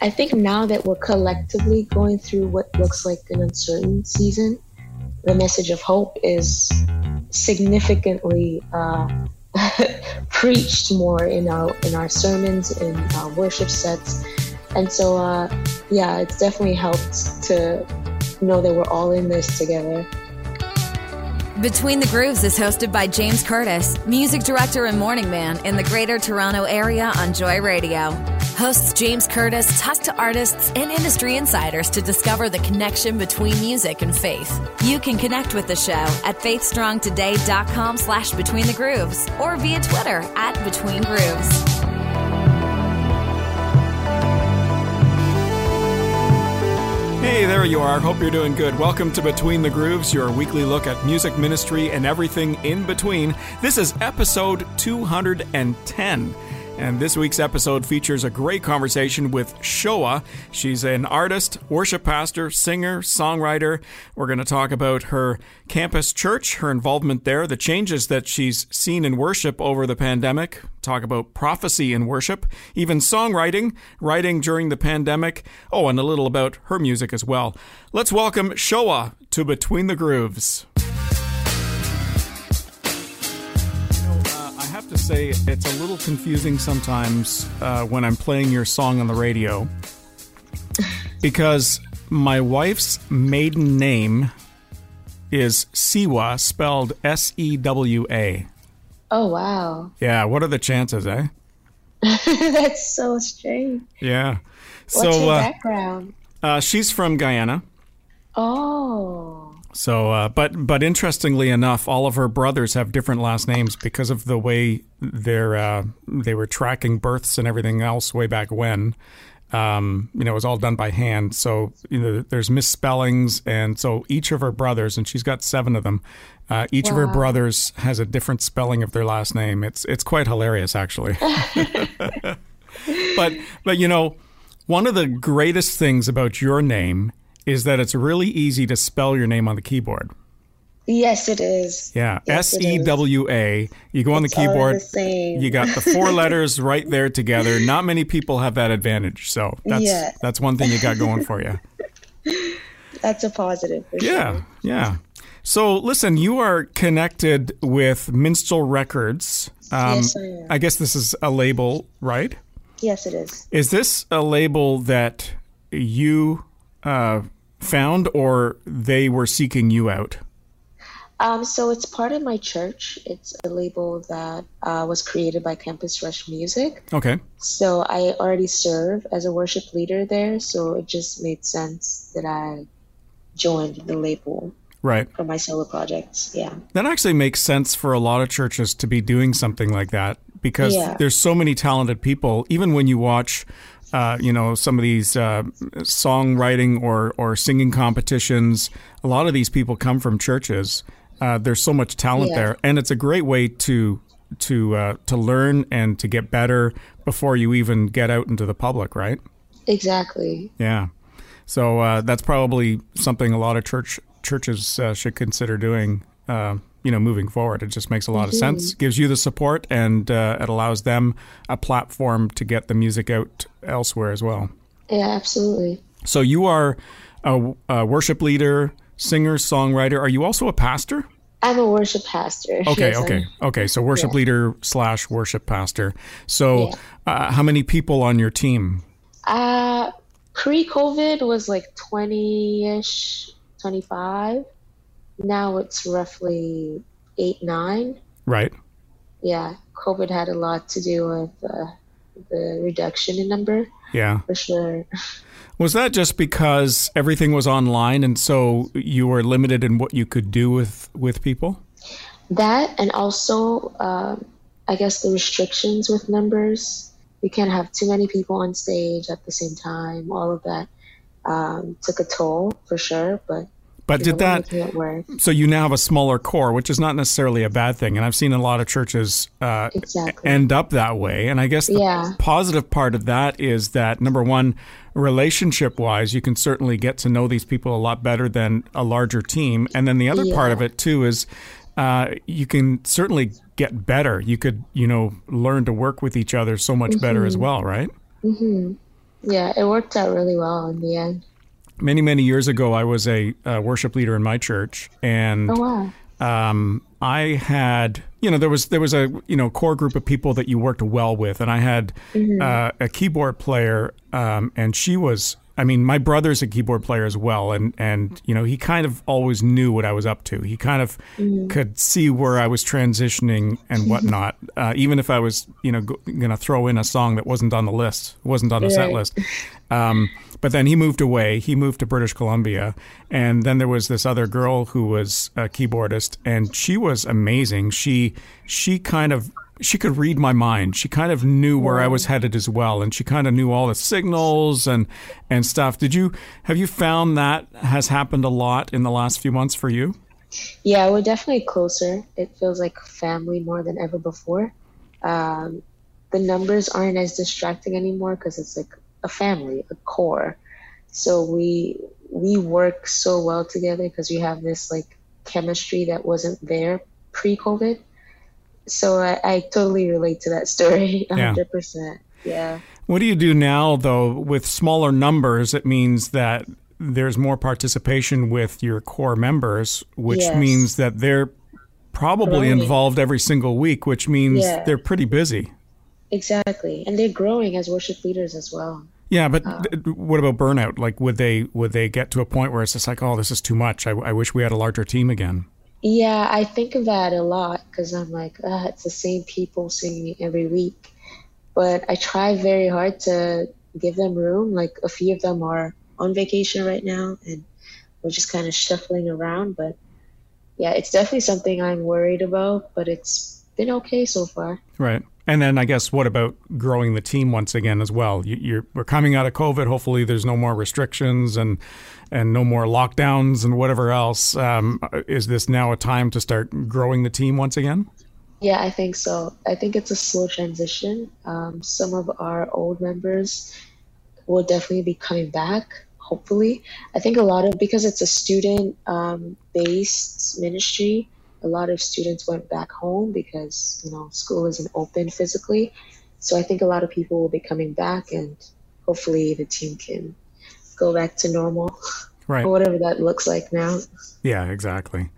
I think now that we're collectively going through what looks like an uncertain season, the message of hope is significantly uh, preached more in our in our sermons in our worship sets, and so uh, yeah, it's definitely helped to know that we're all in this together. Between the Grooves is hosted by James Curtis, music director and morning man in the Greater Toronto Area on Joy Radio. Hosts James Curtis talk to artists and industry insiders to discover the connection between music and faith. You can connect with the show at faithstrongtoday.com slash between the grooves or via Twitter at between grooves. Hey, there you are. Hope you're doing good. Welcome to Between the Grooves, your weekly look at music ministry and everything in between. This is episode 210. And this week's episode features a great conversation with Sewa. She's an artist, worship pastor, singer, songwriter. We're going to talk about her campus church, her involvement there, the changes that she's seen in worship over the pandemic, talk about prophecy in worship, even songwriting, writing during the pandemic. Oh, and a little about her music as well. Let's welcome Sewa to Between the Grooves. Have to say it's a little confusing sometimes uh, when I'm playing your song on the radio because my wife's maiden name is Sewa, spelled S E W A. Oh, wow. Yeah, what are the chances, eh? That's so strange. Yeah. What's so, uh, background? Uh, she's from Guyana. Oh. So, uh, but but interestingly enough, all of her brothers have different last names because of the way they're uh, they were tracking births and everything else way back when. Um, you know, it was all done by hand. So you know, there's misspellings, and so each of her brothers, and she's got seven of them. Uh, each wow. of her brothers has a different spelling of their last name. It's it's quite hilarious, actually. but but you know, one of the greatest things about your name is that it's really easy to spell your name on the keyboard. Yes, it is. Yeah, S E W A. You go on the keyboard. The you got the four letters right there together. Not many people have that advantage, so that's yeah. that's one thing you got going for you. that's a positive. yeah, sure. yeah. So listen, you are connected with Minstrel Records. Um, yes, I am. I guess this is a label, right? Yes, it is. Is this a label that you uh, found, or they were seeking you out? Um, so it's part of my church. It's a label that uh, was created by Campus Rush Music. Okay. So I already serve as a worship leader there, so it just made sense that I joined the label. Right. For my solo projects. Yeah. That actually makes sense for a lot of churches to be doing something like that because yeah. there's so many talented people. Even when you watch uh, you know, some of these uh, songwriting or, or singing competitions. A lot of these people come from churches. Uh, there's so much talent yeah. there, and it's a great way to to uh, to learn and to get better before you even get out into the public, right? Exactly. Yeah. So uh, that's probably something a lot of church churches uh, should consider doing you know, moving forward. It just makes a lot mm-hmm. of sense. Gives you the support, and uh, it allows them a platform to get the music out elsewhere as well. Yeah, absolutely. So you are a, a worship leader, singer, songwriter. Are you also a pastor? I'm a worship pastor. Okay, yes, okay, I'm, okay. So worship yeah. leader slash worship pastor. So, yeah. uh, how many people on your team? Uh, pre-COVID was like twenty-ish, twenty-five now it's roughly eight, nine. Right. Yeah, COVID had a lot to do with uh, the reduction in number. Yeah. For sure. Was that just because everything was online and so you were limited in what you could do with, with people? That and also, um, I guess, the restrictions with numbers. You can't have too many people on stage at the same time. All of that um, took a toll for sure. But but did that? So you now have a smaller core, which is not necessarily a bad thing. And I've seen a lot of churches uh, exactly. end up that way. And I guess the yeah. positive part of that is that number one, relationship wise, you can certainly get to know these people a lot better than a larger team. And then the other yeah. part of it too is uh, you can certainly get better. You could, you know, learn to work with each other so much mm-hmm. better as mm-hmm. well, right? Mm-hmm. Yeah, it worked out really well in the end. Many, many years ago, I was a uh, worship leader in my church, and Oh wow. um, I had, you know, there was there was a you know core group of people that you worked well with, and I had uh, a keyboard player, um, and she was. I mean, my brother's a keyboard player as well, and and you know he kind of always knew what I was up to. He kind of could see where I was transitioning and whatnot, uh, even if I was you know go, going to throw in a song that wasn't on the list, wasn't on the set list. Um, but then he moved away. He moved to British Columbia, and then there was this other girl who was a keyboardist, and she was amazing. She she kind of she could read my mind. She kind of knew where I was headed as well, and she kind of knew all the signals and and stuff. Did you have you found that has happened a lot in the last few months for you? Yeah, we're definitely closer. It feels like family more than ever before. Um, the numbers aren't as distracting anymore because it's like a family, a core. So we we work so well together because we have this like chemistry that wasn't there pre-COVID. So I, I totally relate to that story, hundred percent. Yeah. What do you do now, though, with smaller numbers? It means that there's more participation with your core members, which Yes. means that they're probably Right. involved every single week, which means Yeah. they're pretty busy. Exactly, and they're growing as worship leaders as well. Yeah, but uh, th- what about burnout? Like, would they would they get to a point where it's just like, oh, this is too much. I, I wish we had a larger team again. Yeah, I think of that a lot because I'm like, ah, it's the same people singing every week. But I try very hard to give them room. Like a few of them are on vacation right now, and we're just kind of shuffling around. But yeah, it's definitely something I'm worried about. But it's been okay so far. Right. And then I guess what about growing the team once again as well? You, you're we're coming out of COVID. Hopefully, there's no more restrictions and and no more lockdowns and whatever else. Um, is this now a time to start growing the team once again? Yeah, I think so. I think it's a slow transition. Um, some of our old members will definitely be coming back, hopefully. I think a lot of, because it's a student um, based ministry, a lot of students went back home because, you know, school isn't open physically. So I think a lot of people will be coming back and hopefully the team can go back to normal Right. or whatever that looks like now. Yeah, exactly.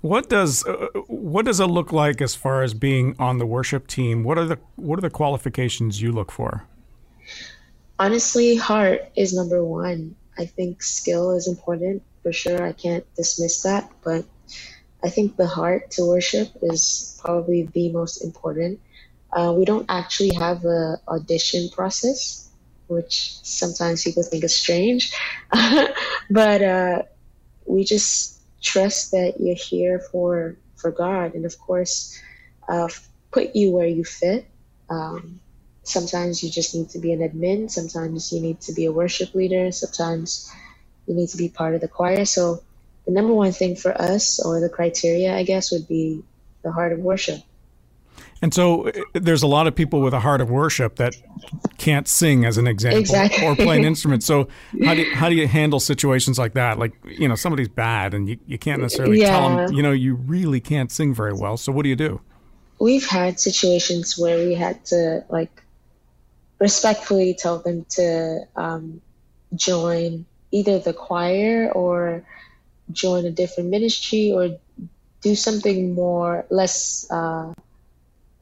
What does uh, what does it look like as far as being on the worship team? What are the what are the qualifications you look for? honestly, heart is number one. I think skill is important for sure. I can't dismiss that, but I think the heart to worship is probably the most important. Uh, we don't actually have a audition process, which sometimes people think is strange, but uh, we just trust that you're here for for God, and of course, uh, put you where you fit. Um, sometimes you just need to be an admin sometimes you need to be a worship leader sometimes you need to be part of the choir so the number one thing for us or the criteria i guess would be the heart of worship And so uh, there's a lot of people with a heart of worship that can't sing, as an example, Exactly. or play an instrument. So how do you, how do you handle situations like that? Like you know somebody's bad, and you, you can't necessarily tell them you know you really can't sing very well. So what do you do? we've had situations where we had to like respectfully tell them to um, join either the choir or join a different ministry or do something more less uh,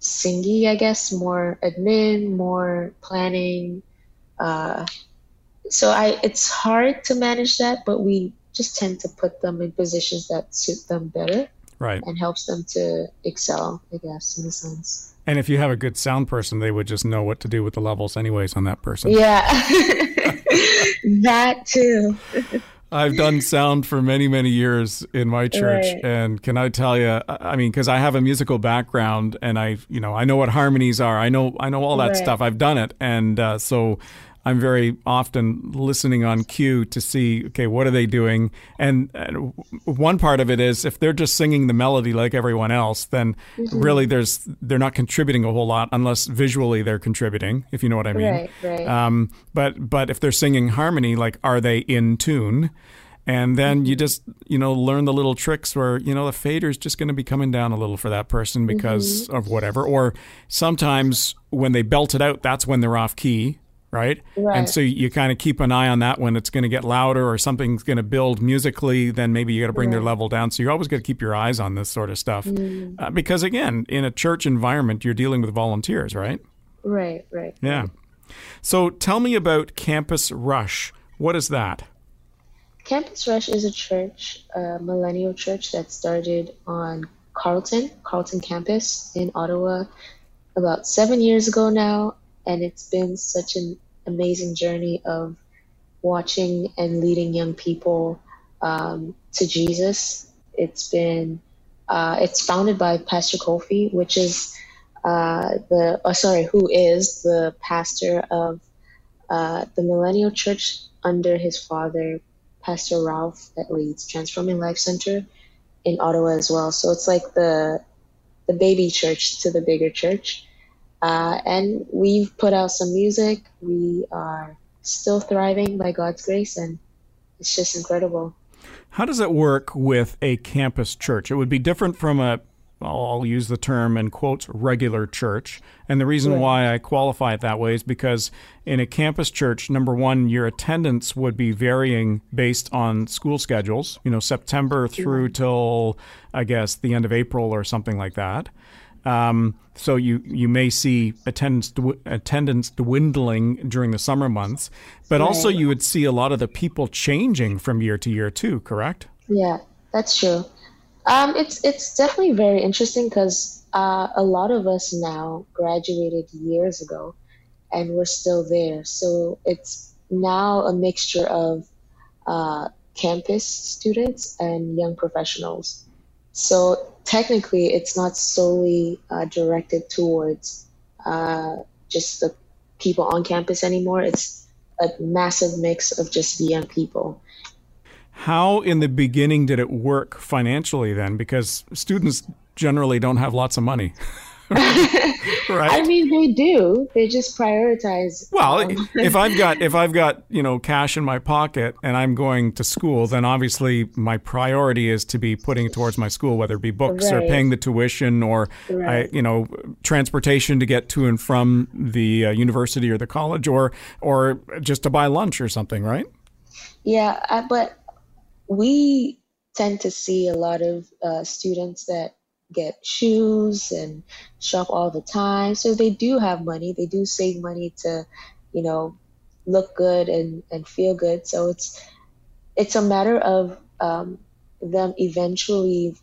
singy i guess more admin more planning uh, so i it's hard to manage that but we just tend to put them in positions that suit them better Right. and helps them to excel, I guess, in a sense. And if you have a good sound person, they would just know what to do with the levels, anyways, on that person. Yeah, that too. I've done sound for many, many years in my church, Right. and can I tell you? I mean, because I have a musical background, and I, you know, I know what harmonies are. I know, I know all that Right. stuff. I've done it, and uh, so I'm very often listening on cue to see, okay, what are they doing? And, and one part of it is if they're just singing the melody like everyone else, then Mm-hmm. really there's they're not contributing a whole lot unless visually they're contributing, if you know what I mean. Right, right. Um, but but if they're singing harmony, like are they in tune? And then you just you know learn the little tricks where you know the fader's just going to be coming down a little for that person because of whatever. Or sometimes when they belt it out, that's when they're off key. Right? Right. And so you kind of keep an eye on that when it's going to get louder or something's going to build musically, then maybe you got to bring their level down. So you always got to keep your eyes on this sort of stuff. Mm. Uh, because again, in a church environment, you're dealing with volunteers, right? Right, right. Yeah. So tell me about Campus Rush. What is that? Campus Rush is a church, a millennial church that started on Carleton, Carleton campus in Ottawa about seven years ago now. And it's been such an amazing journey of watching and leading young people um, to Jesus. It's been, uh, it's founded by Pastor Kofi, which is uh, the, oh, sorry, who is the pastor of uh, the Millennial Church under his father, Pastor Ralph, that leads Transforming Life Center in Ottawa as well. So it's like the the baby church to the bigger church. Uh, and we've put out some music. We are still thriving by God's grace, and it's just incredible. How does it work with a campus church? It would be different from a, I'll use the term in quotes, regular church. And the reason Right. why I qualify it that way is because in a campus church, number one, your attendance would be varying based on school schedules, you know, September through till, I guess, the end of April or something like that. Um, so you, you may see attendance dw- attendance dwindling during the summer months, but also you would see a lot of the people changing from year to year too. Correct? Yeah, that's true. Um, it's it's definitely very interesting because uh, a lot of us now graduated years ago, and we're still there. So it's now a mixture of uh, campus students and young professionals. So technically, it's not solely uh, directed towards uh, just the people on campus anymore. It's a massive mix of just the young people. How in the beginning did it work financially then? Because students generally don't have lots of money. I mean, they do. They just prioritize. Well, um, if I've got if I've got, you know, cash in my pocket and I'm going to school, then obviously my priority is to be putting it towards my school, whether it be books or paying the tuition or I, you know, transportation to get to and from the uh, university or the college or or just to buy lunch or something, right? yeah, I, but we tend to see a lot of uh, students that get shoes and shop all the time. So they do have money. They do save money to, you know, look good and, and feel good. So it's it's a matter of um, them eventually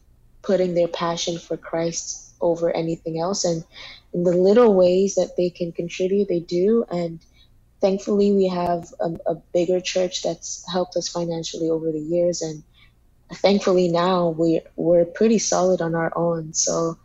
putting their passion for Christ over anything else, and in the little ways that they can contribute, they do. And thankfully, we have a, a bigger church that's helped us financially over the years, and thankfully now we're we're pretty solid on our own. So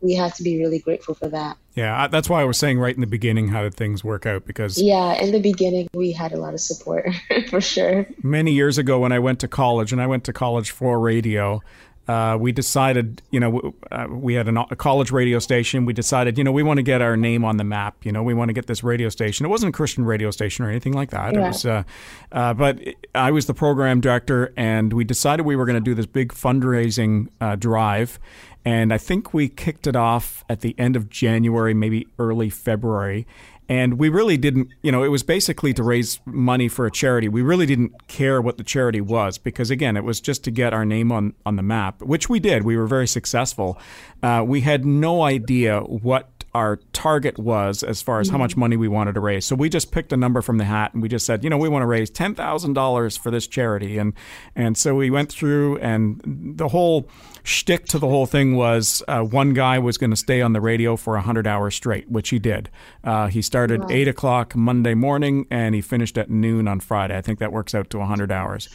we have to be really grateful for that. Yeah, that's why I was saying right in the beginning how did things work out because Yeah, in the beginning we had a lot of support for sure. many years ago when I went to college, and I went to college for radio, uh, we decided, you know, uh, we had an, a college radio station. We decided, you know, we want to get our name on the map. You know, we want to get this radio station. It wasn't a Christian radio station or anything like that. It was, uh, uh, but I was the program director, and we decided we were going to do this big fundraising uh, drive. And I think we kicked it off at the end of January, maybe early February. And we really didn't, you know, it was basically to raise money for a charity. We really didn't care what the charity was because, again, it was just to get our name on, on the map, which we did. We were very successful. Uh, we had no idea what our target was as far as how much money we wanted to raise. So we just picked a number from the hat and we just said, you know, we want to raise ten thousand dollars for this charity, and and so we went through and the whole shtick to the whole thing was uh, one guy was going to stay on the radio for hundred hours straight, which he did. Uh, he started eight o'clock Monday morning and he finished at noon on Friday. I think that works out to hundred hours.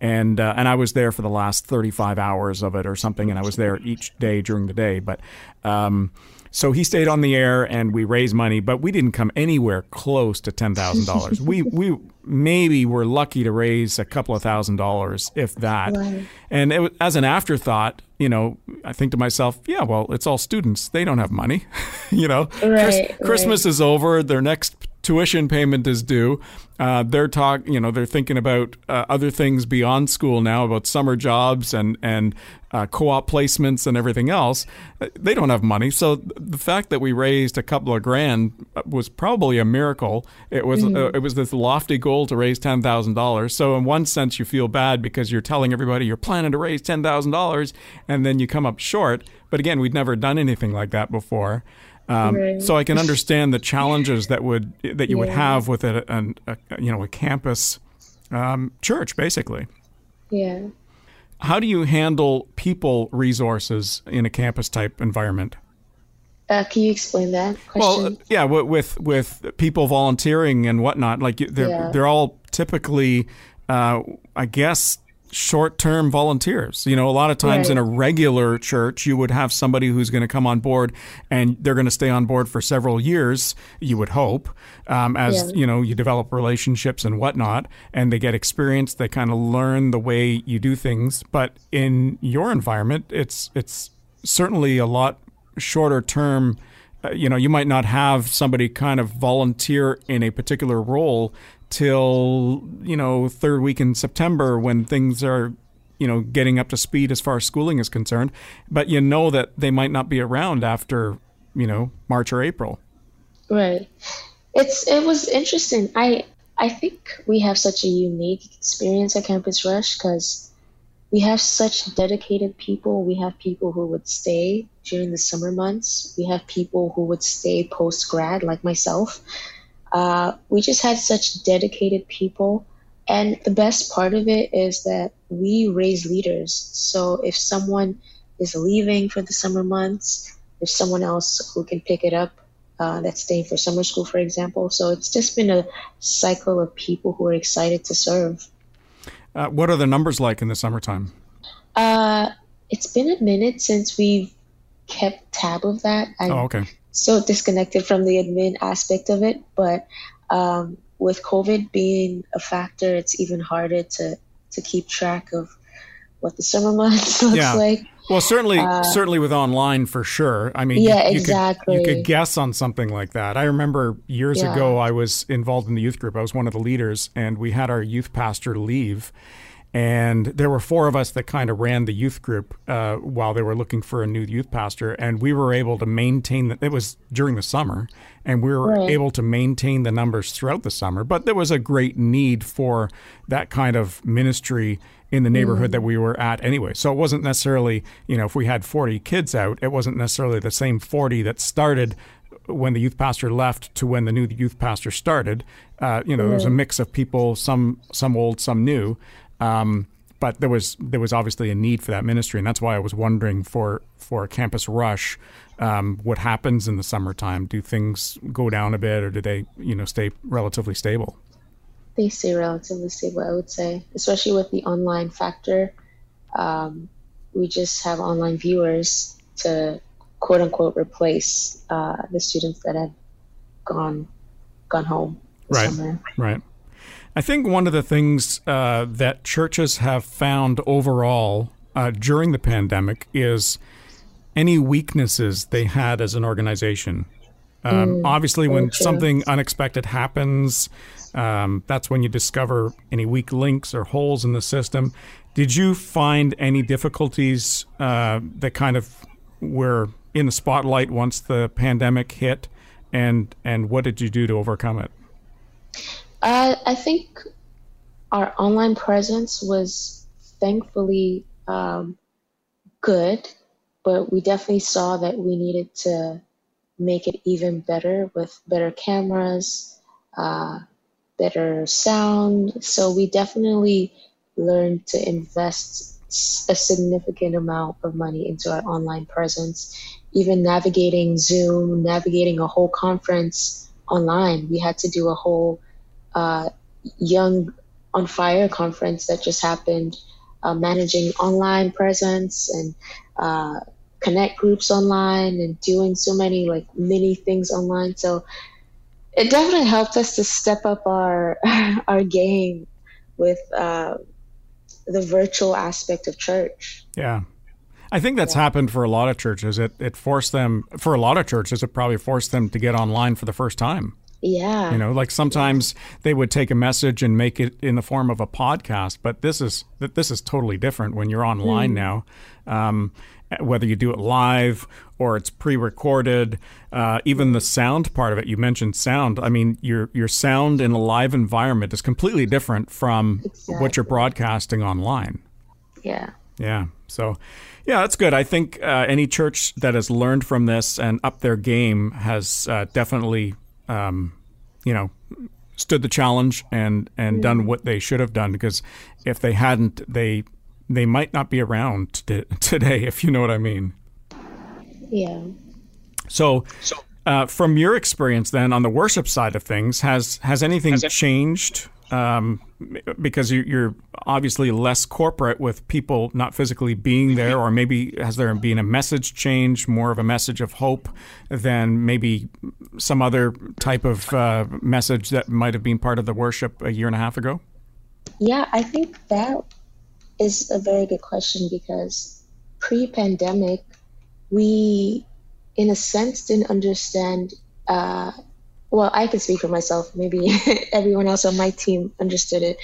And uh, and I was there for the last 35 hours of it or something, and I was there each day during the day. But um, so he stayed on the air, and we raised money, but we didn't come anywhere close to ten thousand dollars. we we maybe were lucky to raise a couple of thousand dollars, if that. Right. And it, as an afterthought, you know, I think to myself, yeah, well, it's all students; they don't have money. you know, Right, right. Christmas is over. Their next tuition payment is due. Uh, they're talk, you know, they're thinking about uh, other things beyond school now, about summer jobs and and uh, co-op placements and everything else. Uh, they don't have money, so the fact that we raised a couple of grand was probably a miracle. It was mm-hmm. Uh, it was this lofty goal to raise ten thousand dollars. So in one sense, you feel bad because you're telling everybody you're planning to raise ten thousand dollars, and then you come up short. But again, we'd never done anything like that before. Um, right. So I can understand the challenges that would that you yeah. would have with a, a, a, you know a campus um, church, basically. Yeah. How do you handle people resources in a campus type environment? Uh, can you explain that? Question? Well, yeah, with with people volunteering and whatnot, like they're yeah. they're all typically, uh, I guess, short term volunteers. You know, a lot of times right. in a regular church, you would have somebody who's going to come on board and they're going to stay on board for several years, you would hope, um, as, yeah. you know, you develop relationships and whatnot, and they get experience, they kind of learn the way you do things. But in your environment, it's, it's certainly a lot shorter term. Uh, you know, you might not have somebody kind of volunteer in a particular role till you know third week in September when things are you know getting up to speed as far as schooling is concerned. But you know that they might not be around after you know March or April. Right. It's it was interesting. I I think we have such a unique experience at Campus Rush because we have such dedicated people. We have people who would stay during the summer months. We have people who would stay post grad like myself uh, we just had such dedicated people. And the best part of it is that we raise leaders. So if someone is leaving for the summer months, there's someone else who can pick it up uh, that's staying for summer school, for example. So it's just been a cycle of people who are excited to serve. Uh, what are the numbers like in the summertime? Uh, it's been a minute since we've kept tab of that. I, oh, okay so disconnected from the admin aspect of it. But um, with COVID being a factor, it's even harder to to keep track of what the summer months looks yeah. like. Well, certainly, uh, certainly with online for sure. I mean, yeah, you, exactly. Could, you could guess on something like that. I remember years yeah. ago, I was involved in the youth group. I was one of the leaders, and we had our youth pastor leave, and there were four of us that kind of ran the youth group uh, while they were looking for a new youth pastor. And we were able to maintain that. It was during the summer, and we were right. able to maintain the numbers throughout the summer. But there was a great need for that kind of ministry in the neighborhood mm. that we were at anyway. So it wasn't necessarily, you know, if we had 40 kids out, it wasn't necessarily the same 40 that started when the youth pastor left to when the new youth pastor started. Uh, you know, there was a mix of people, some some old, some new. Um, but there was there was obviously a need for that ministry, and that's why I was wondering for for Campus Rush, um, what happens in the summertime? Do things go down a bit, or do they you know stay relatively stable? They stay relatively stable, I would say, especially with the online factor. Um, we just have online viewers to quote unquote replace uh, the students that have gone gone home. Right. Summer. Right. I think one of the things uh, that churches have found overall uh, during the pandemic is any weaknesses they had as an organization. Um, mm, obviously, when something unexpected happens, um, that's when you discover any weak links or holes in the system. Did you find any difficulties uh, that kind of were in the spotlight once the pandemic hit, and and what did you do to overcome it? Uh, I think our online presence was thankfully um, good, but we definitely saw that we needed to make it even better with better cameras, uh, better sound. So we definitely learned to invest a significant amount of money into our online presence. Even navigating Zoom, navigating a whole conference online, we had to do a whole uh, Young on Fire conference that just happened, uh, managing online presence and uh, connect groups online and doing so many like mini things online. So it definitely helped us to step up our our game with uh, the virtual aspect of church. Yeah. I think that's yeah. happened for a lot of churches. It it forced them for a lot of churches. It probably forced them to get online for the first time. Yeah. You know, like sometimes they would take a message and make it in the form of a podcast, but this is this is totally different when you're online mm. now. Um, whether you do it live or it's pre-recorded, uh, even the sound part of it. You mentioned sound. I mean, your your sound in a live environment is completely different from exactly. what you're broadcasting online. Yeah. Yeah. So, yeah, that's good. I think uh, any church that has learned from this and up their game has uh, definitely, um, you know, stood the challenge and and done what they should have done. Because if they hadn't, they they might not be around t- today. If you know what I mean. Yeah. So. so uh, from your experience, then on the worship side of things, has has anything has changed um, because you're obviously less corporate with people not physically being there, or maybe has there been a message change, more of a message of hope than maybe some other type of uh, message that might have been part of the worship a year and a half ago? Yeah, I think that is a very good question because pre pandemic, we, in a sense, didn't understand. Uh, well, I can speak for myself. Maybe everyone else on my team understood it.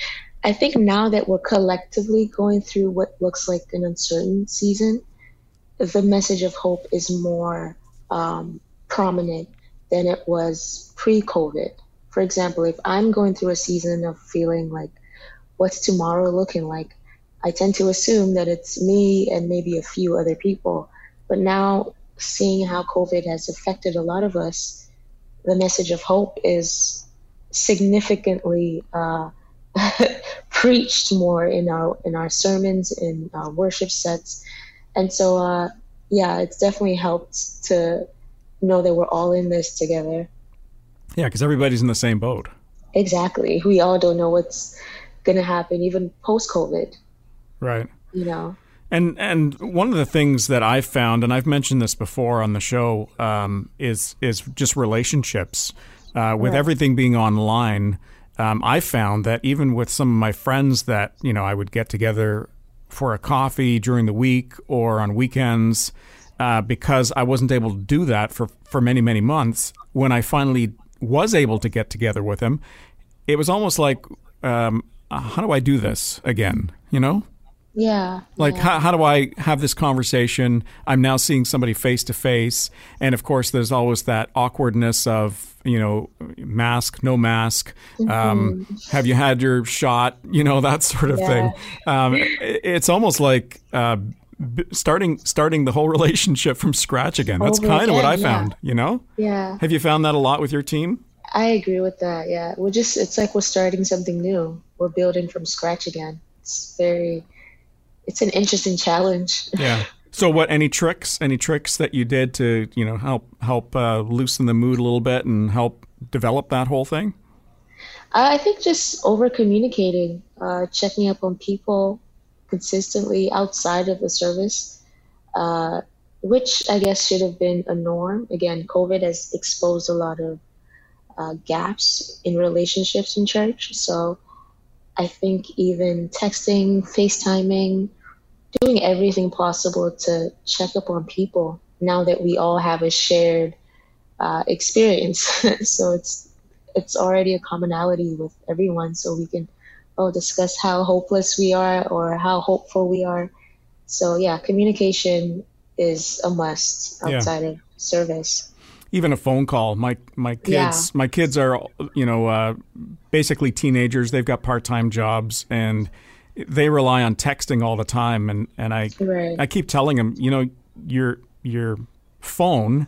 I think now that we're collectively going through what looks like an uncertain season, the message of hope is more um, prominent than it was pre COVID. For example, if I'm going through a season of feeling like, what's tomorrow looking like? I tend to assume that it's me and maybe a few other people. But now, seeing how COVID has affected a lot of us, the message of hope is significantly uh, preached more in our in our sermons in our worship sets. And so uh, yeah it's definitely helped to know that we're all in this together. Yeah because everybody's in the same boat. Exactly. We all don't know what's gonna happen even post covid right. You know and and one of the things that I've found, and I've mentioned this before on the show, um, is is just relationships. Uh, with everything being online, um, I found that even with some of my friends that you know I would get together for a coffee during the week or on weekends, uh, because I wasn't able to do that for for many many months. When I finally was able to get together with them, it was almost like, um, how do I do this again? You know? Yeah. Like, yeah. How, how do I have this conversation? I'm now seeing somebody face to face. And of course, there's always that awkwardness of, you know, mask, no mask. Mm-hmm. Um, have you had your shot? You know, that sort of yeah. thing. Um, it, it's almost like, uh, starting starting the whole relationship from scratch again. That's kind of what I found, yeah. you know? Yeah. Have you found that a lot with your team? I agree with that. Yeah. We're just it's like we're starting something new. We're building from scratch again. It's very it's an interesting challenge. Yeah. So, what? Any tricks? Any tricks that you did to you know help help uh, loosen the mood a little bit and help develop that whole thing? I think just over communicating, uh, checking up on people consistently outside of the service, uh, which I guess should have been a norm. Again, COVID has exposed a lot of uh, gaps in relationships in church. So I think even texting, FaceTiming, doing everything possible to check up on people now that we all have a shared uh, experience. so it's it's already a commonality with everyone. So we can oh discuss how hopeless we are or how hopeful we are. So yeah, communication is a must outside yeah. of service. Even a phone call. My my kids yeah. my kids are you know uh, basically teenagers. They've got part time jobs and they rely on texting all the time, and and I right. I keep telling them, you know, your your phone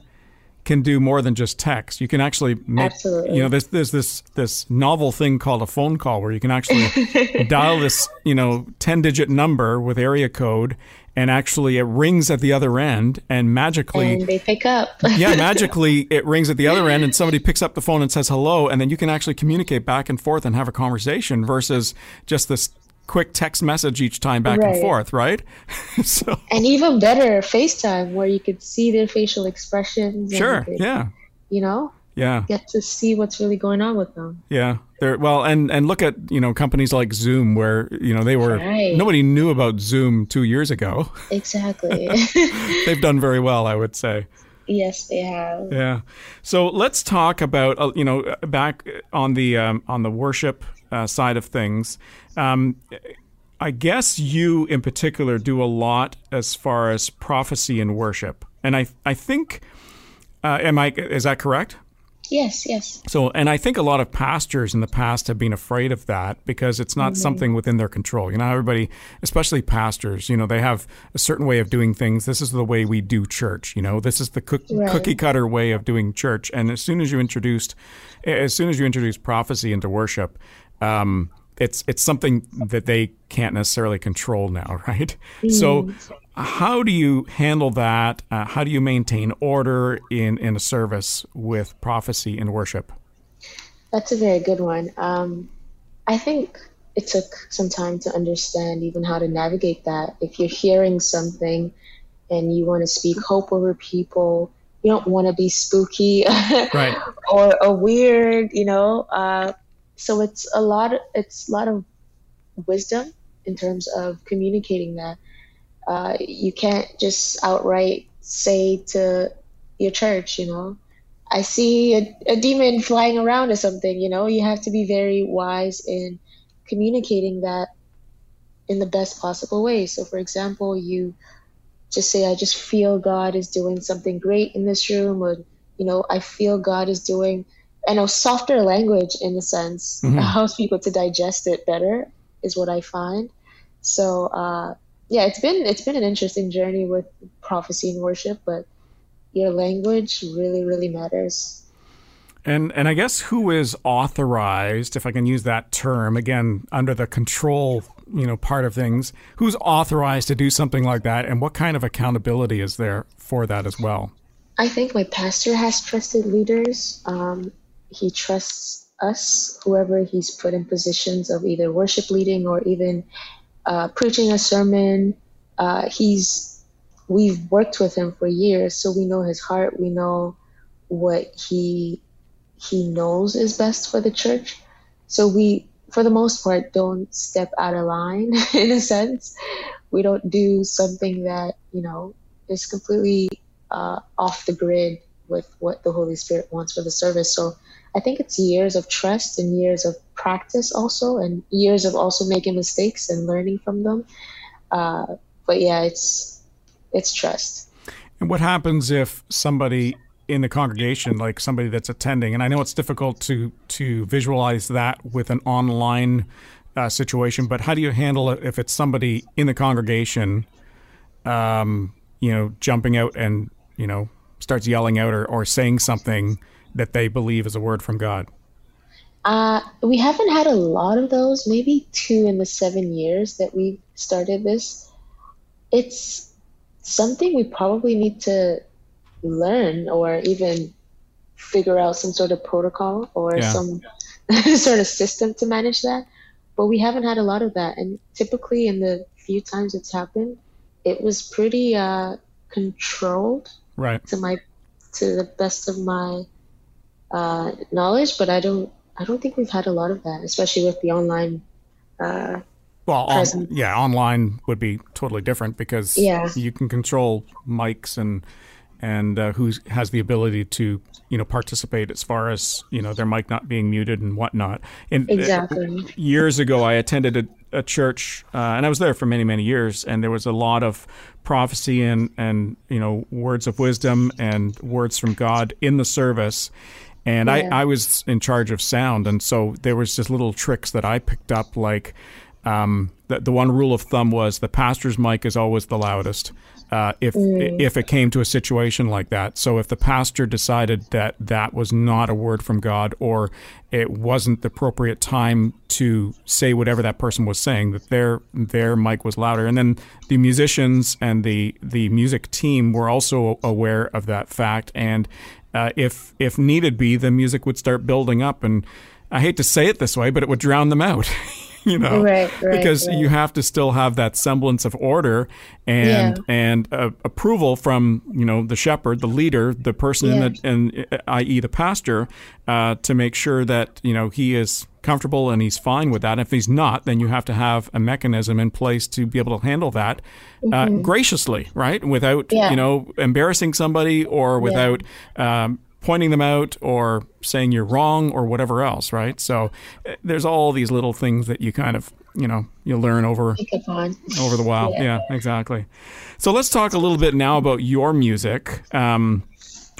can do more than just text. You can actually make, Absolutely. you know, there's, there's this, this novel thing called a phone call where you can actually dial this, you know, 10 digit number with area code and actually it rings at the other end and magically and they pick up. yeah, magically it rings at the other end and somebody picks up the phone and says hello and then you can actually communicate back and forth and have a conversation versus just this quick text message each time back right. and forth, right? so and even better, FaceTime where you could see their facial expressions. Sure. Could, yeah. You know. Yeah. Get to see what's really going on with them. Yeah. They're, well, and and look at you know companies like Zoom, where you know they were right. nobody knew about Zoom two years ago. Exactly. They've done very well, I would say. Yes, they have. Yeah. So let's talk about uh, you know back on the um, on the worship uh, side of things. Um, I guess you in particular do a lot as far as prophecy and worship, and I I think uh, am I is that correct? Yes, yes. So, and I think a lot of pastors in the past have been afraid of that because it's not mm-hmm. something within their control. You know, everybody, especially pastors, you know, they have a certain way of doing things. This is the way we do church. You know, this is the cook, right. cookie cutter way of doing church. And as soon as you introduced, as soon as you introduce prophecy into worship, um, it's it's something that they can't necessarily control now, right? Mm. So how do you handle that? Uh, how do you maintain order in, in a service with prophecy and worship? That's a very good one. Um, I think it took some time to understand even how to navigate that. If you're hearing something and you want to speak hope over people, you don't want to be spooky right. or, or weird, you know. Uh, so it's a lot. It's a lot of wisdom in terms of communicating that. Uh, you can't just outright say to your church, you know, I see a, a demon flying around or something, you know, you have to be very wise in communicating that in the best possible way. So, for example, you just say, I just feel God is doing something great in this room, or, you know, I feel God is doing, I a softer language in a sense mm-hmm. helps people to digest it better, is what I find. So, uh, yeah, it's been it's been an interesting journey with prophecy and worship, but your language really really matters. And and I guess who is authorized, if I can use that term again, under the control you know part of things, who's authorized to do something like that, and what kind of accountability is there for that as well? I think my pastor has trusted leaders. Um, he trusts us, whoever he's put in positions of either worship leading or even uh, preaching a sermon. Uh, he's we've worked with him for years, so we know his heart. We know what he he knows is best for the church. So we, for the most part, don't step out of line in a sense. We don't do something that you know is completely uh, off the grid with what the Holy Spirit wants for the service. So I think it's years of trust and years of practice also, and years of also making mistakes and learning from them. Uh, but yeah, it's it's trust. And what happens if somebody in the congregation, like somebody that's attending, and I know it's difficult to to visualize that with an online uh, situation, but how do you handle it if it's somebody in the congregation, um, you know, jumping out and you know starts yelling out or, or saying something that they believe is a word from God? Uh, we haven't had a lot of those, maybe two in the seven years that we started this. It's something we probably need to learn or even figure out some sort of protocol or yeah. some sort of system to manage that. But we haven't had a lot of that. And typically, in the few times it's happened, it was pretty uh, controlled right to my to the best of my uh, knowledge, but I don't I don't think we've had a lot of that, especially with the online. Uh, well, on, yeah, online would be totally different because yeah. you can control mics and and uh, who has the ability to you know participate as far as you know their mic not being muted and whatnot. And uh, exactly. Years ago, I attended a, a church, uh, and I was there for many many years, and there was a lot of prophecy and and you know words of wisdom and words from God in the service. And yeah. I, I was in charge of sound, and so there was just little tricks that I picked up, like um, the, the one rule of thumb was the pastor's mic is always the loudest. Uh, if mm. if it came to a situation like that, so if the pastor decided that that was not a word from God, or it wasn't the appropriate time to say whatever that person was saying, that their their mic was louder, and then the musicians and the the music team were also aware of that fact, and uh, if if needed be, the music would start building up, and I hate to say it this way, but it would drown them out. you know, right, right, because right. you have to still have that semblance of order and Yeah. and uh, approval from you know the shepherd, the leader, the person in the, and uh, i.e. the pastor, uh, to make sure that you know he is comfortable and he's fine with that. If he's not, then you have to have a mechanism in place to be able to handle that uh, graciously, right? Without Mm-hmm. Yeah. you know embarrassing somebody or without. Um, pointing them out or saying you're wrong or whatever else, right? So uh, there's all these little things that you kind of, you know, you learn over Pick up on. over the while. Yeah. exactly. So let's talk a little bit now about your music. Um,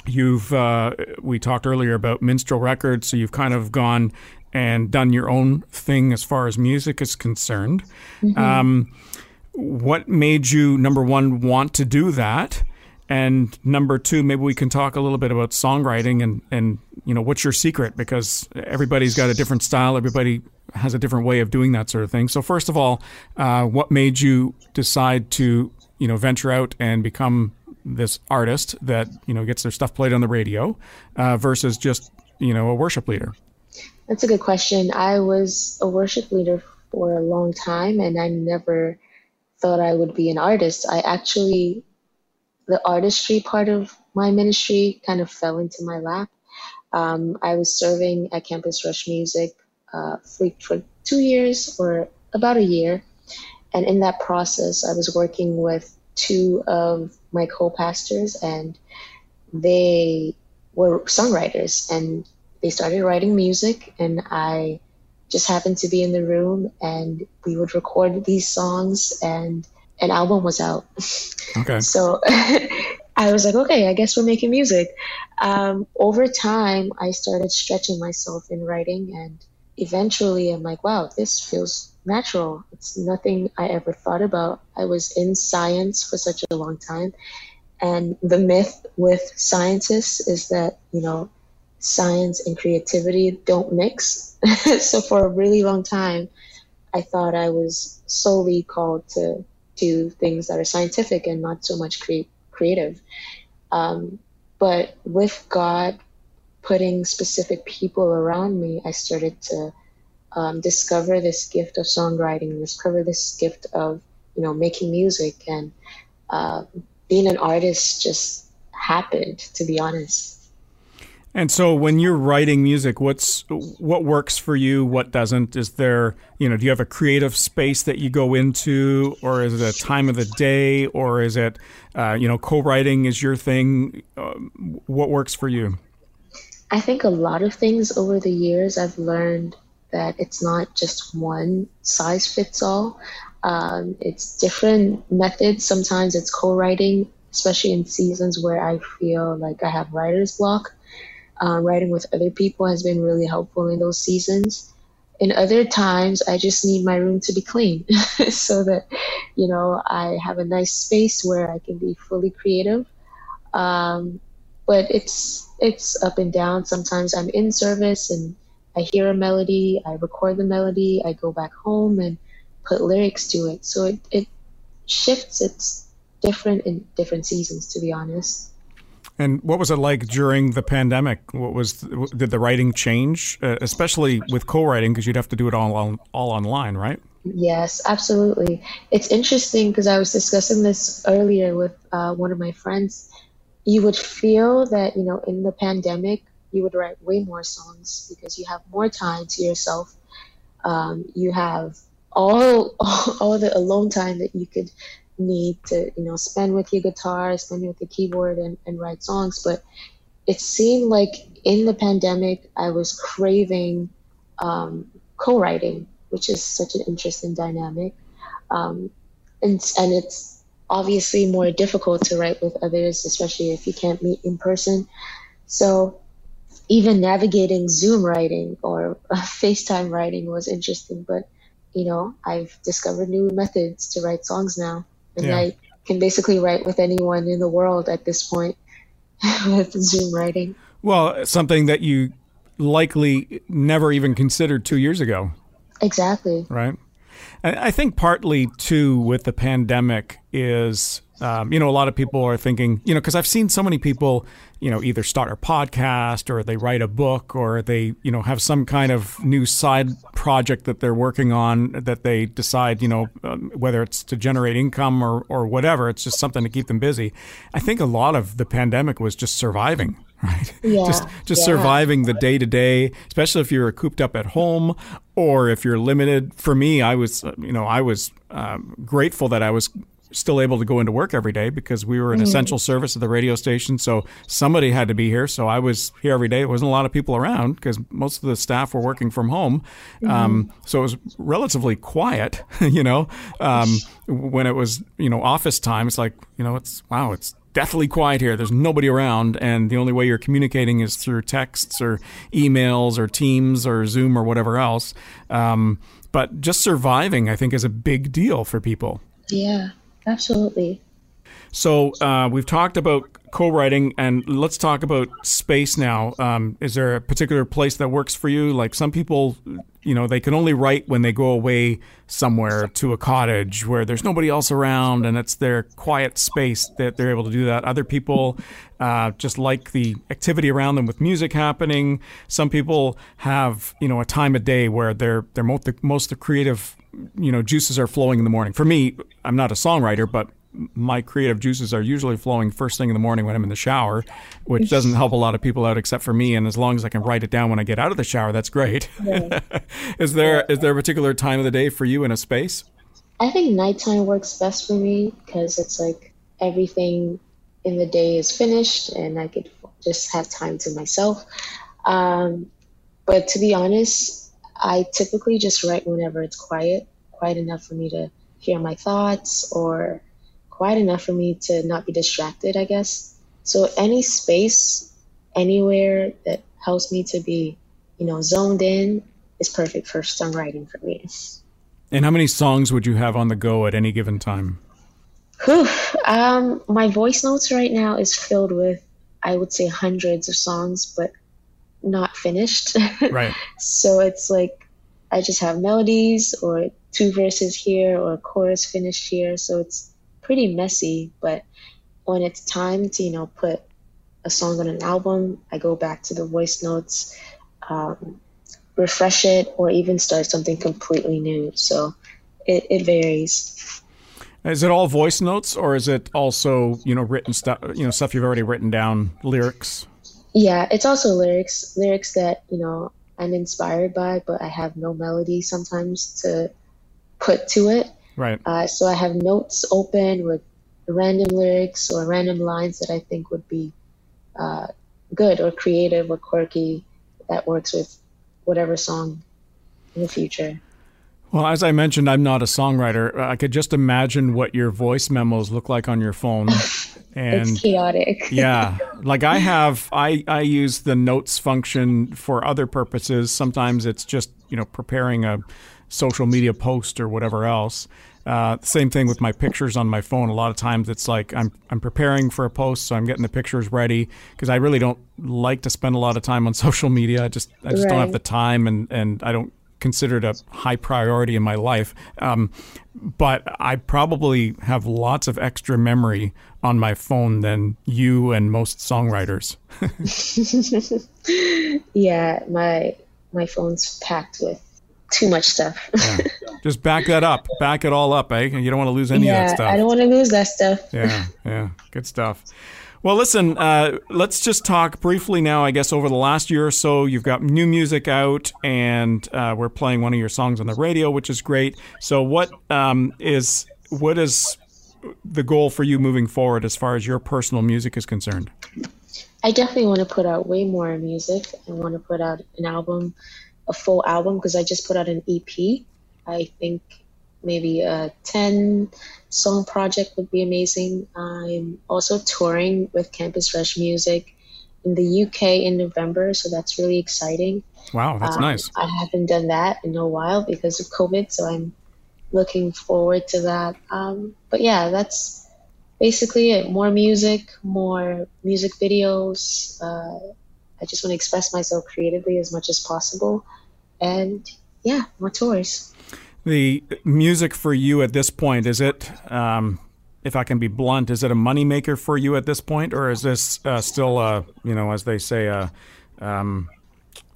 you've uh, we talked earlier about Minstrel Records, so you've kind of gone and done your own thing as far as music is concerned. Um, what made you number one want to do that? And number two, maybe we can talk a little bit about songwriting and, and you know what's your secret because everybody's got a different style. Everybody has a different way of doing that sort of thing. So first of all, uh, what made you decide to you know venture out and become this artist that you know gets their stuff played on the radio uh, versus just you know a worship leader? That's a good question. I was a worship leader for a long time and I never thought I would be an artist. I actually, the artistry part of my ministry kind of fell into my lap. Um, I was serving at Campus Rush Music uh, for, for two years or about a year. And in that process, I was working with two of my co pastors, and they were songwriters and they started writing music. And I just happened to be in the room, and we would record these songs, and an album was out. Okay. So I was like, okay, I guess we're making music. Um, over time, I started stretching myself in writing, and eventually, I'm like, wow, this feels natural. It's nothing I ever thought about. I was in science for such a long time, and the myth with scientists is that you know science and creativity don't mix. so for a really long time, I thought I was solely called to do things that are scientific and not so much cre- creative. Um, but with God putting specific people around me, I started to um, discover this gift of songwriting, discover this gift of you know making music, and uh, being an artist just happened. To be honest. And so when you're writing music, what's what works for you, what doesn't? Is there, you know, do you have a creative space that you go into or is it a time of the day or is it uh, you know, co-writing is your thing? Um, what works for you? I think a lot of things over the years I've learned that it's not just one size fits all. Um, it's different methods. Sometimes it's co-writing, especially in seasons where I feel like I have writer's block. Uh, writing with other people has been really helpful in those seasons. In other times, I just need my room to be clean so that, you know, I have a nice space where I can be fully creative. Um, but it's it's up and down. Sometimes I'm in service and I hear a melody, I record the melody, I go back home and put lyrics to it. So it, it shifts. It's different in different seasons, to be honest. And what was it like during the pandemic? What was did the writing change, uh, especially with co-writing because you'd have to do it all on, all online, right? Yes, absolutely. It's interesting because I was discussing this earlier with uh, one of my friends. You would feel that, you know, in the pandemic, you would write way more songs because you have more time to yourself. Um, you have all, all all the alone time that you could need to, you know, spend with your guitar, spend with the keyboard, and, and write songs. But it seemed like in the pandemic, I was craving um, co-writing which is such an interesting dynamic. Um, and, and it's obviously more difficult to write with others, especially if you can't meet in person. So even navigating Zoom writing or FaceTime writing was interesting. But, you know, I've discovered new methods to write songs now. And Yeah. I can basically write with anyone in the world at this point with Zoom writing. Well, something that you likely never even considered two years ago. Exactly. right? I think partly too with the pandemic is Um, you know, a lot of people are thinking, you know, because I've seen so many people, you know, either start a podcast or they write a book or they, you know, have some kind of new side project that they're working on that they decide, you know, um, whether it's to generate income or, or whatever, it's just something to keep them busy. I think a lot of the pandemic was just surviving right? Yeah, just just yeah. surviving the day to day, especially if you're cooped up at home or if you're limited. For me, I was, uh, you know, I was um, grateful that I was still able to go into work every day because we were an mm-hmm. essential service at the radio station. So somebody had to be here. So I was here every day. It wasn't a lot of people around because most of the staff were working from home. Mm-hmm. Um, so it was relatively quiet, you know, um, when it was, you know, office time. It's like, you know, it's, wow, it's deathly quiet here. There's nobody around, and the only way you're communicating is through texts or emails or Teams or Zoom or whatever else. Um, but just surviving, I think, is a big deal for people. Yeah, absolutely. So uh, we've talked about co-writing, and let's talk about space now. Um, is there a particular place that works for you? Like some people, you know, they can only write when they go away somewhere to a cottage where there's nobody else around, and it's their quiet space that they're able to do that. Other people uh, just like the activity around them with music happening. Some people have, you know, a time of day where they're they're most the, most the creative, you know, juices are flowing in the morning. For me, I'm not a songwriter, but my creative juices are usually flowing first thing in the morning when I'm in the shower, which doesn't help a lot of people out except for me. And as long as I can write it down when I get out of the shower, that's great. Is there is there a particular time of the day for you in a space? I think nighttime works best for me because it's like everything in the day is finished and I could just have time to myself. Um, but to be honest, I typically just write whenever it's quiet, quiet enough for me to hear my thoughts or quiet enough for me to not be distracted, I guess. So any space, anywhere that helps me to be, you know, zoned in is perfect for songwriting for me. And how many songs would you have on the go at any given time? Whew. Um, my voice notes right now is filled with, I would say, hundreds of songs, but not finished. Right. so it's like I just have melodies or two verses here or a chorus finished here. So it's pretty messy, but when it's time to, you know, put a song on an album, I go back to the voice notes, um, refresh it, or even start something completely new. So it, it varies. Is it all voice notes, or is it also, you know, written stuff, you know, stuff you've already written down, lyrics? Yeah, it's also lyrics, lyrics that, you know, I'm inspired by, but I have no melody sometimes to put to it. Right. Uh, so I have notes open with random lyrics or random lines that I think would be uh, good or creative or quirky that works with whatever song in the future. Well, as I mentioned, I'm not a songwriter. I could just imagine what your voice memos look like on your phone. And it's chaotic. yeah. Like I have I I use the notes function for other purposes. Sometimes it's just, you know, preparing a social media post or whatever else. Uh, same thing with my pictures on my phone. A lot of times it's like I'm I'm preparing for a post, so I'm getting the pictures ready because I really don't like to spend a lot of time on social media. I just I just right. don't have the time, and and I don't consider it a high priority in my life. Um, but I probably have lots of extra memory on my phone than you and most songwriters. yeah, my my phone's packed with too much stuff. yeah. Just back that up. Back it all up, eh? You don't want to lose any yeah, of that stuff. I don't want to lose that stuff. yeah, yeah. Good stuff. Well, listen, uh, let's just talk briefly now. I guess over the last year or so, you've got new music out, and uh, we're playing one of your songs on the radio, which is great. So, what um, is what is the goal for you moving forward as far as your personal music is concerned? I definitely want to put out way more music. I want to put out an album a full album because I just put out an EP. I think maybe a 10 song project would be amazing. I'm also touring with Campus Rush Music in the UK in November, so that's really exciting. Wow, that's um, nice. I haven't done that in a while because of COVID, so I'm looking forward to that. Um, but yeah, that's basically it. More music, more music videos. Uh, I just want to express myself creatively as much as possible. And yeah, more tours. The music for you at this point, is it um, if I can be blunt, is it a moneymaker for you at this point, or is this uh, still, uh, you know, as they say, uh, um,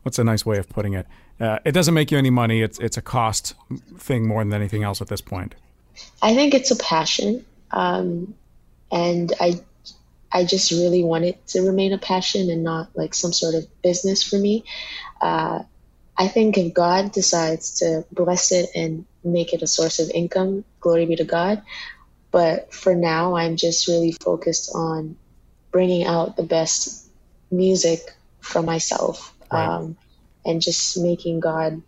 what's a nice way of putting it? Uh, it doesn't make you any money. It's it's a cost thing more than anything else at this point. I think it's a passion, um, and I I just really want it to remain a passion and not like some sort of business for me. Uh, I think if God decides to bless it and make it a source of income, glory be to God. But for now, I'm just really focused on bringing out the best music for myself right. um, and just making God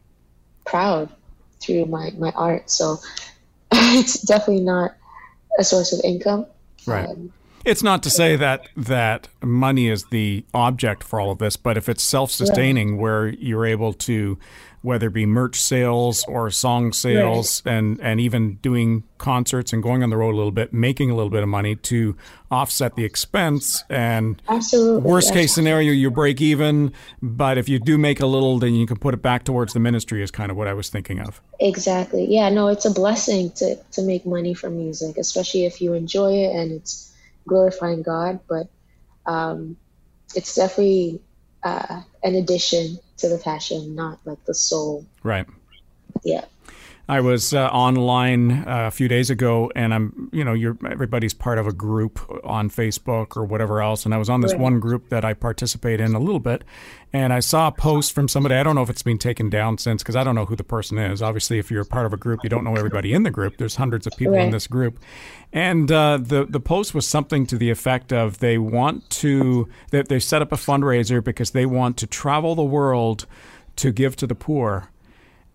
proud through my, my art. So it's definitely not a source of income. Right. Um, it's not to say that that money is the object for all of this, but if it's self-sustaining, right. where you're able to, whether it be merch sales or song sales, right. and and even doing concerts and going on the road a little bit, making a little bit of money to offset the expense. And Absolutely. worst case scenario, you break even. But if you do make a little, then you can put it back towards the ministry. Is kind of what I was thinking of. Exactly. Yeah. No, it's a blessing to to make money from music, especially if you enjoy it and it's glorifying God, but um, it's definitely uh, an addition to the passion, not like the soul. Right. Yeah. I was uh, online uh, a few days ago, and I'm, you know, you're everybody's part of a group on Facebook or whatever else, and I was on this one group that I participate in a little bit, and I saw a post from somebody. I don't know if it's been taken down since, because I don't know who the person is. Obviously, if you're part of a group, you don't know everybody in the group. There's hundreds of people right. in this group, and uh, the the post was something to the effect of they want to that they set up a fundraiser because they want to travel the world to give to the poor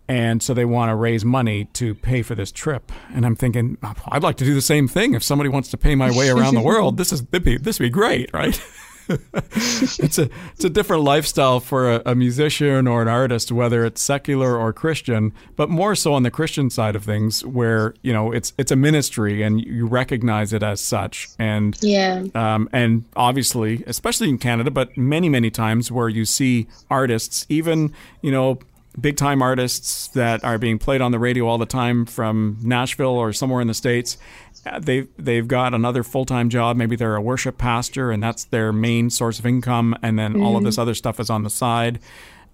and so they want to raise money to pay for this trip. And I'm thinking, I'd like to do the same thing. If somebody wants to pay my way around the world, this is be, this would be great, right? it's a it's a different lifestyle for a, a, musician or an artist, whether it's secular or Christian, but more so on the Christian side of things, where you know it's it's a ministry and you recognize it as such. And yeah, um, and obviously, especially in Canada, but many many times where you see artists, even you know big time artists that are being played on the radio all the time from Nashville or somewhere in the states. Uh, they've they've got another full time job. Maybe they're a worship pastor, and that's their main source of income. And then mm-hmm. all of this mm-hmm. other stuff is on the side.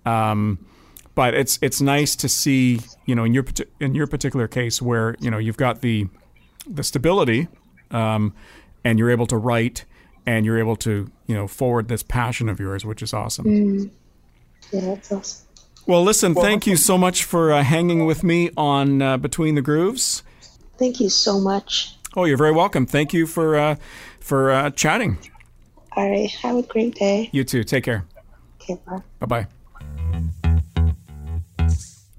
Um, but it's it's nice to see, you know, in your in your particular case where you know you've got the the stability, um, and you're able to write, and you're able to you know forward this passion of yours, which is awesome. Mm. Yeah, that's awesome. Well, listen, thank you so much for uh, hanging with me on uh, Between the Grooves. Thank you so much. Oh, you're very welcome. Thank you for uh, for uh, chatting. All right. Have a great day. You too. Take care. Okay. Bye. Bye bye.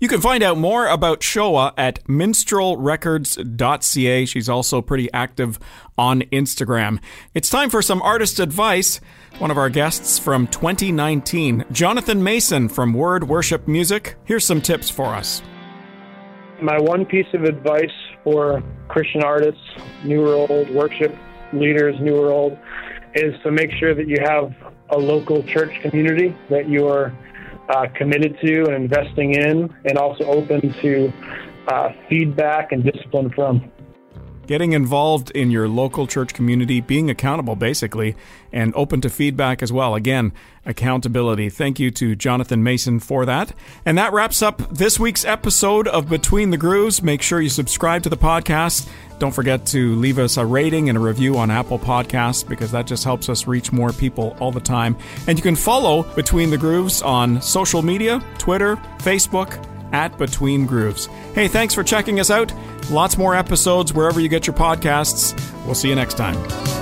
You can find out more about Sewa at minstrelrecords.ca. She's also pretty active on Instagram. It's time for some artist advice. One of our guests from 2019, Jonathan Mason from Word Worship Music. Here's some tips for us. My one piece of advice for Christian artists, new or old, worship leaders, new or old, is to make sure that you have a local church community that you are uh, committed to and investing in, and also open to uh, feedback and discipline from. Getting involved in your local church community, being accountable basically, and open to feedback as well. Again, accountability. Thank you to Jonathan Mason for that. And that wraps up this week's episode of Between the Grooves. Make sure you subscribe to the podcast. Don't forget to leave us a rating and a review on Apple Podcasts because that just helps us reach more people all the time. And you can follow Between the Grooves on social media Twitter, Facebook, at Between Grooves. Hey, thanks for checking us out. Lots more episodes wherever you get your podcasts. We'll see you next time.